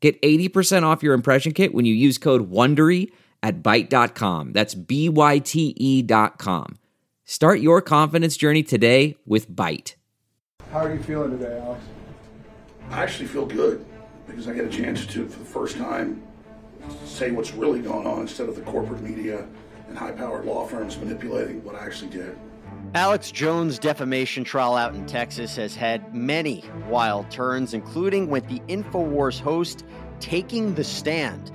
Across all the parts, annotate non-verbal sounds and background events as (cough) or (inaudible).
Get 80% off your impression kit when you use code WONDERY at Byte.com. That's B-Y-T-E dot com. Start your confidence journey today with Byte. How are you feeling today, Alex? I actually feel good because I get a chance to, for the first time, say what's really going on instead of the corporate media and high-powered law firms manipulating what I actually did. Alex Jones' defamation trial out in Texas has had many wild turns, including with the InfoWars host taking the stand.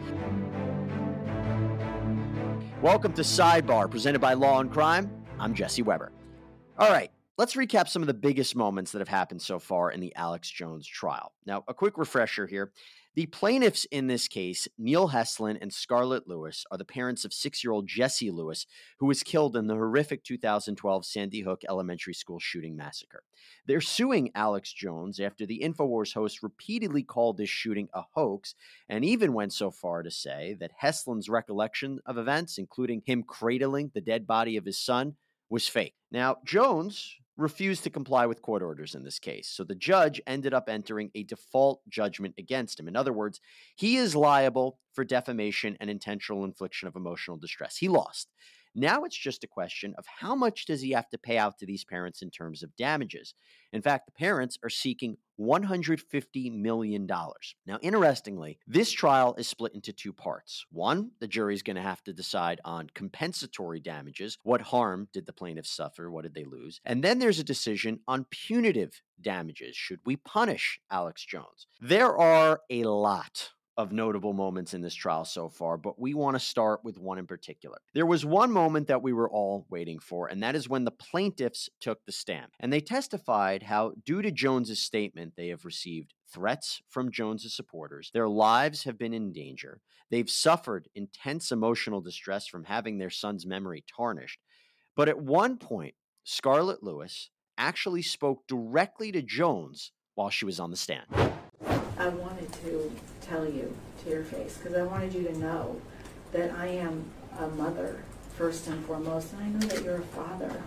Welcome to Sidebar, presented by Law and Crime. I'm Jesse Weber. All right, let's recap some of the biggest moments that have happened so far in the Alex Jones trial. Now, a quick refresher here. The plaintiffs in this case, Neil Heslin and Scarlett Lewis, are the parents of six year old Jesse Lewis, who was killed in the horrific 2012 Sandy Hook Elementary School shooting massacre. They're suing Alex Jones after the InfoWars host repeatedly called this shooting a hoax and even went so far to say that Heslin's recollection of events, including him cradling the dead body of his son, was fake. Now, Jones refused to comply with court orders in this case. So the judge ended up entering a default judgment against him. In other words, he is liable for defamation and intentional infliction of emotional distress. He lost. Now it's just a question of how much does he have to pay out to these parents in terms of damages. In fact, the parents are seeking $150 million. Now, interestingly, this trial is split into two parts. One, the jury is going to have to decide on compensatory damages. What harm did the plaintiffs suffer? What did they lose? And then there's a decision on punitive damages. Should we punish Alex Jones? There are a lot of notable moments in this trial so far, but we want to start with one in particular. There was one moment that we were all waiting for, and that is when the plaintiffs took the stand. And they testified how, due to Jones's statement, they have received threats from Jones's supporters. Their lives have been in danger. They've suffered intense emotional distress from having their son's memory tarnished. But at one point, Scarlett Lewis actually spoke directly to Jones while she was on the stand. I wanted to tell you to your face because I wanted you to know that I am a mother first and foremost, and I know that you're a father.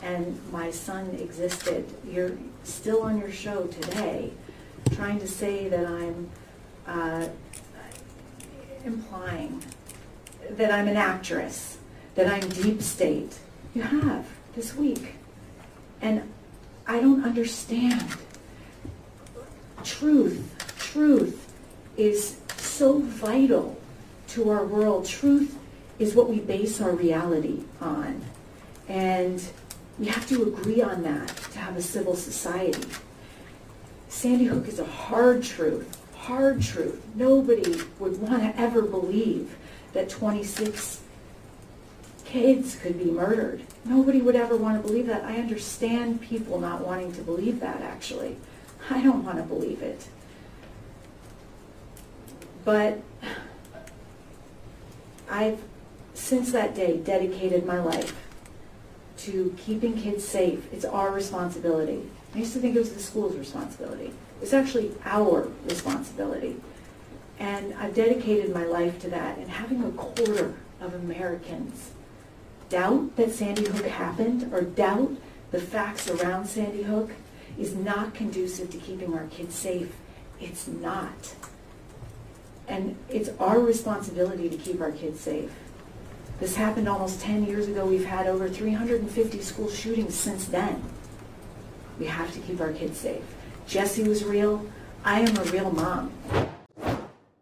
And my son existed. You're still on your show today, trying to say that I'm uh, implying that I'm an actress, that I'm deep state. You have this week. And I don't understand. Truth, truth is so vital to our world. Truth is what we base our reality on. And we have to agree on that to have a civil society. Sandy Hook is a hard truth, hard truth. Nobody would want to ever believe that 26 kids could be murdered. Nobody would ever want to believe that. I understand people not wanting to believe that, actually. I don't want to believe it. But I've, since that day, dedicated my life to keeping kids safe. It's our responsibility. I used to think it was the school's responsibility. It's actually our responsibility. And I've dedicated my life to that. And having a quarter of Americans doubt that Sandy Hook happened or doubt the facts around Sandy Hook is not conducive to keeping our kids safe. It's not. And it's our responsibility to keep our kids safe. This happened almost 10 years ago. We've had over 350 school shootings since then. We have to keep our kids safe. Jesse was real. I am a real mom.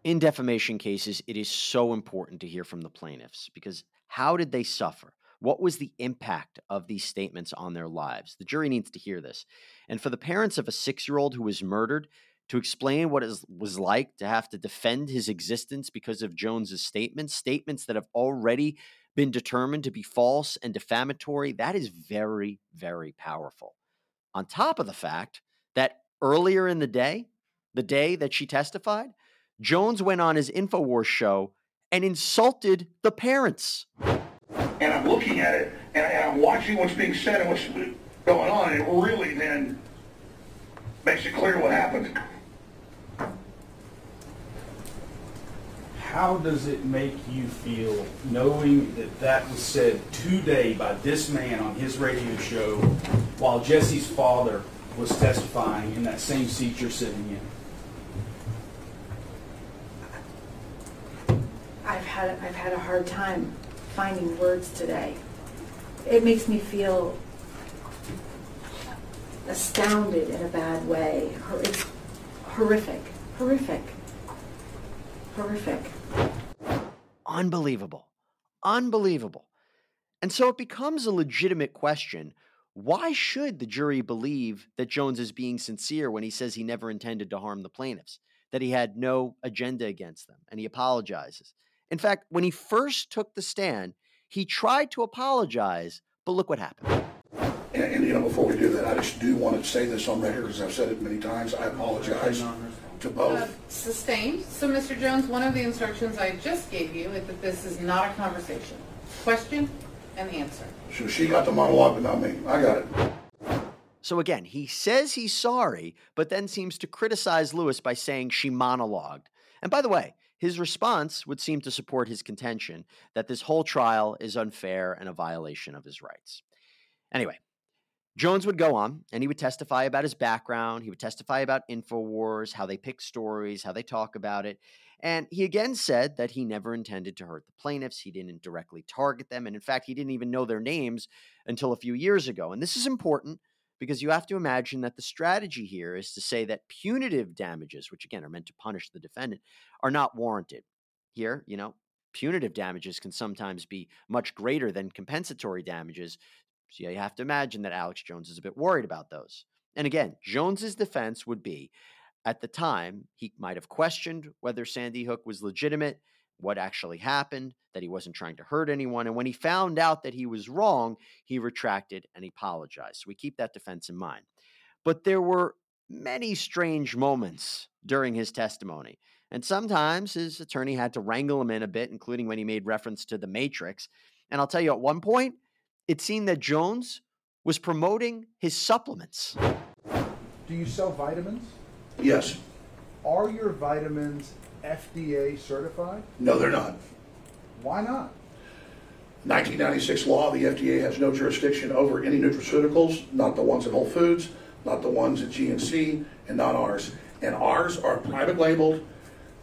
In defamation cases, it is so important to hear from the plaintiffs because how did they suffer? What was the impact of these statements on their lives? The jury needs to hear this. And for the parents of a six year old who was murdered, to explain what it was like to have to defend his existence because of Jones's statements, statements that have already been determined to be false and defamatory, that is very, very powerful. On top of the fact that earlier in the day, the day that she testified, Jones went on his InfoWars show and insulted the parents. And I'm looking at it, and, I'm watching what's being said and what's going on, and it really then makes it clear what happened. How does it make you feel knowing that that was said today by this man on his radio show while Jesse's father was testifying in that same seat you're sitting in? I've had I've had a hard time finding words today. It makes me feel astounded in a bad way. It's horrific, horrific, horrific. Unbelievable. Unbelievable. And so it becomes a legitimate question why should the jury believe that Jones is being sincere when he says he never intended to harm the plaintiffs, that he had no agenda against them, and he apologizes? In fact, when he first took the stand, he tried to apologize, but look what happened. And, and you know, before we do that, I just do want to say this on the record because I've said it many times. I apologize to Uh. Sustained. So, Mr. Jones, one of the instructions I just gave you is that this is not a conversation. Question and answer. So she got the monologue, but not me. I got it. So again, he says he's sorry, but then seems to criticize Lewis by saying she monologued. And by the way, his response would seem to support his contention that this whole trial is unfair and a violation of his rights. Anyway, Jones would go on and he would testify about his background. He would testify about InfoWars, how they pick stories, how they talk about it. And he again said that he never intended to hurt the plaintiffs. He didn't directly target them. And in fact, he didn't even know their names until a few years ago. And this is important because you have to imagine that the strategy here is to say that punitive damages, which again are meant to punish the defendant, are not warranted. Here, you know, punitive damages can sometimes be much greater than compensatory damages. So you have to imagine that Alex Jones is a bit worried about those. And again, Jones's defense would be at the time, he might have questioned whether Sandy Hook was legitimate, what actually happened, that he wasn't trying to hurt anyone. And when he found out that he was wrong, he retracted and he apologized. So we keep that defense in mind. But there were many strange moments during his testimony. And sometimes his attorney had to wrangle him in a bit, including when he made reference to the Matrix. And I'll tell you, at one point, it seemed that Jones was promoting his supplements. Do you sell vitamins? Yes. Are your vitamins FDA certified? No, they're not. Why not? 1996 law, the FDA has no jurisdiction over any nutraceuticals, not the ones at Whole Foods, not the ones at GNC, and not ours. And ours are private labeled,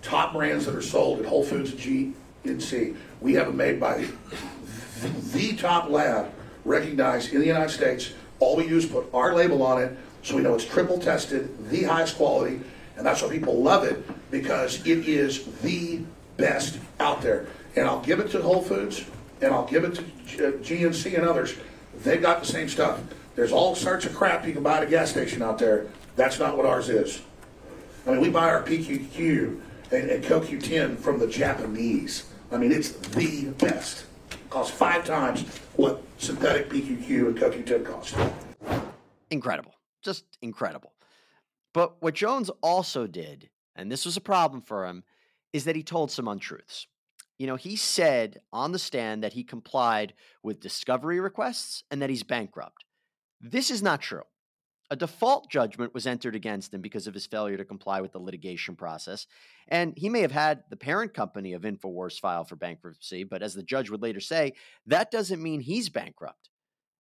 top brands that are sold at Whole Foods and GNC. We have them made by the, (laughs) the top lab recognized in the United States. All we do is put our label on it so we know it's triple tested, the highest quality, and that's why people love it because it is the best out there. And I'll give it to Whole Foods and I'll give it to uh, GNC and others. They've got the same stuff. There's all sorts of crap you can buy at a gas station out there. That's not what ours is. I mean, we buy our PQQ and, and CoQ10 from the Japanese. I mean, it's the best. Costs five times what synthetic PQQ and CoQ10 cost. Incredible. Just incredible. But what Jones also did, and this was a problem for him, is that he told some untruths. You know, he said on the stand that he complied with discovery requests and that he's bankrupt. This is not true. A default judgment was entered against him because of his failure to comply with the litigation process. And he may have had the parent company of InfoWars file for bankruptcy, but as the judge would later say, that doesn't mean he's bankrupt.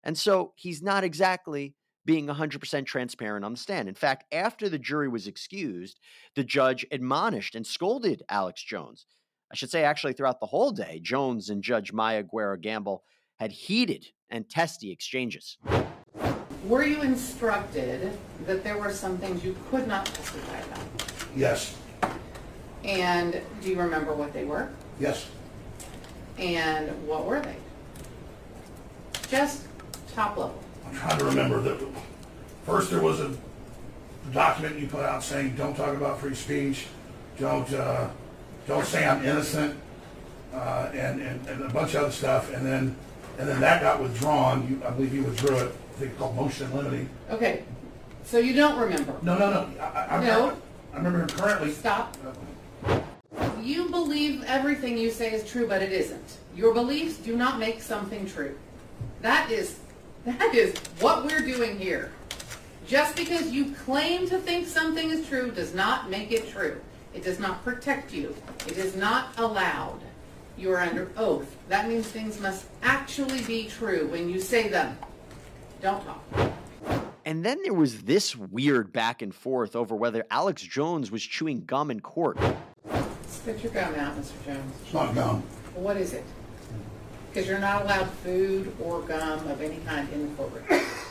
And so he's not exactly being 100% transparent on the stand. In fact, after the jury was excused, the judge admonished and scolded Alex Jones. I should say, actually, throughout the whole day, Jones and Judge Maya Guerra Gamble had heated and testy exchanges. Were you instructed that there were some things you could not testify about? Yes, And do you remember what they were? yes. And what were they? Just top level. I'm trying to remember that. First, there was a document you put out saying, "Don't talk about free speech. Don't uh, don't say I'm innocent," uh, and, and and a bunch of other stuff. And then and then that got withdrawn. You, I believe you withdrew it. It's called motion limiting. Okay, so you don't remember? No, no, no. I, I, I No. I remember currently. Stop. You believe everything you say is true, but it isn't. Your beliefs do not make something true. That is, that is what we're doing here. Just because you claim to think something is true does not make it true. It does not protect you. It is not allowed. You are under oath. That means things must actually be true when you say them. Don't talk. And then there was this weird back and forth over whether Alex Jones was chewing gum in court. Spit your gum out, Mr. Jones. It's not gum. Well, what is it? Because you're not allowed food or gum of any kind in the courtroom.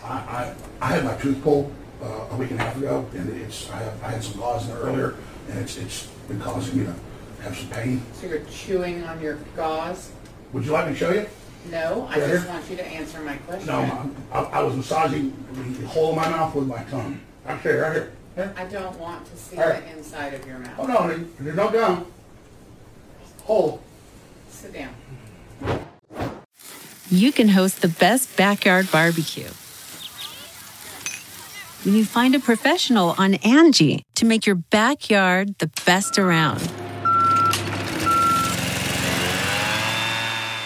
I, I, I had my tooth pulled uh, a week and a half ago, and it's, I, have, I had some gauze in there earlier, and it's, it's been causing me to have some pain. So you're chewing on your gauze? Would you like me to show you? No, I just want you to answer my question. No, I, I was massaging the hole in my mouth with my tongue. Right here, right here. Here. I don't want to see All right. the inside of your mouth. Oh, mouth. no, there- there's no gum. Hole. Sit down. you can host the best backyard barbecue. When you find a professional on Angie to make your backyard the best around.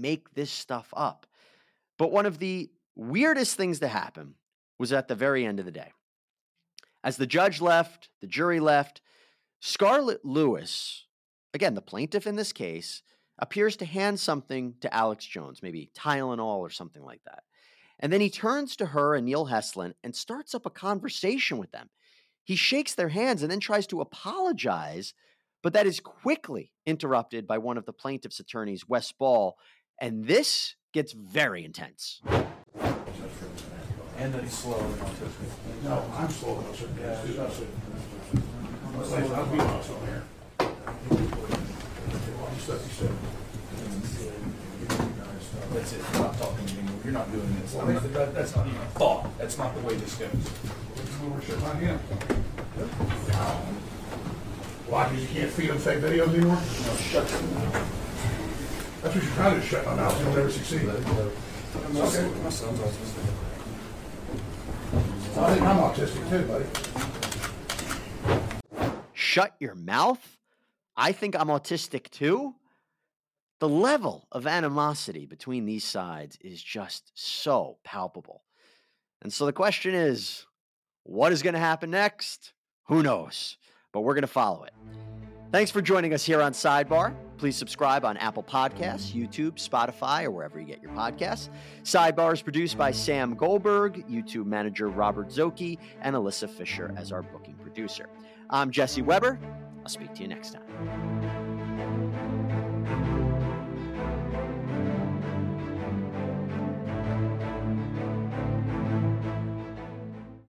make this stuff up. But one of the weirdest things to happen was at the very end of the day. As the judge left, the jury left, Scarlett Lewis, again, the plaintiff in this case, appears to hand something to Alex Jones, maybe Tylenol or something like that. And then he turns to her and Neil Heslin and starts up a conversation with them. He shakes their hands and then tries to apologize, but that is quickly interrupted by one of the plaintiff's attorneys, Wes Ball, and this gets very intense. And that he's slow and autistic. No, I'm slow things too. Let's I'll be on here. That's it, we're not talking anymore, you're not doing this. I'm not- that- That's not even a thought, that's not the way this goes. Shitting on him. Why, because you can't feed them fake videos anymore? No, shut your. That's what you're trying to do, shut my mouth, you'll never succeed. My son- my son's autistic. I think I'm autistic too, buddy. Shut your mouth? I think I'm autistic too? The level of animosity between these sides is just so palpable. And so the question is what is going to happen next? Who knows? But we're going to follow it. Thanks for joining us here on Sidebar. Please subscribe on Apple Podcasts, YouTube, Spotify, or wherever you get your podcasts. Sidebar is produced by Sam Goldberg, YouTube manager Robert Szoke, and Alyssa Fisher as our booking producer. I'm Jesse Weber. I'll speak to you next time.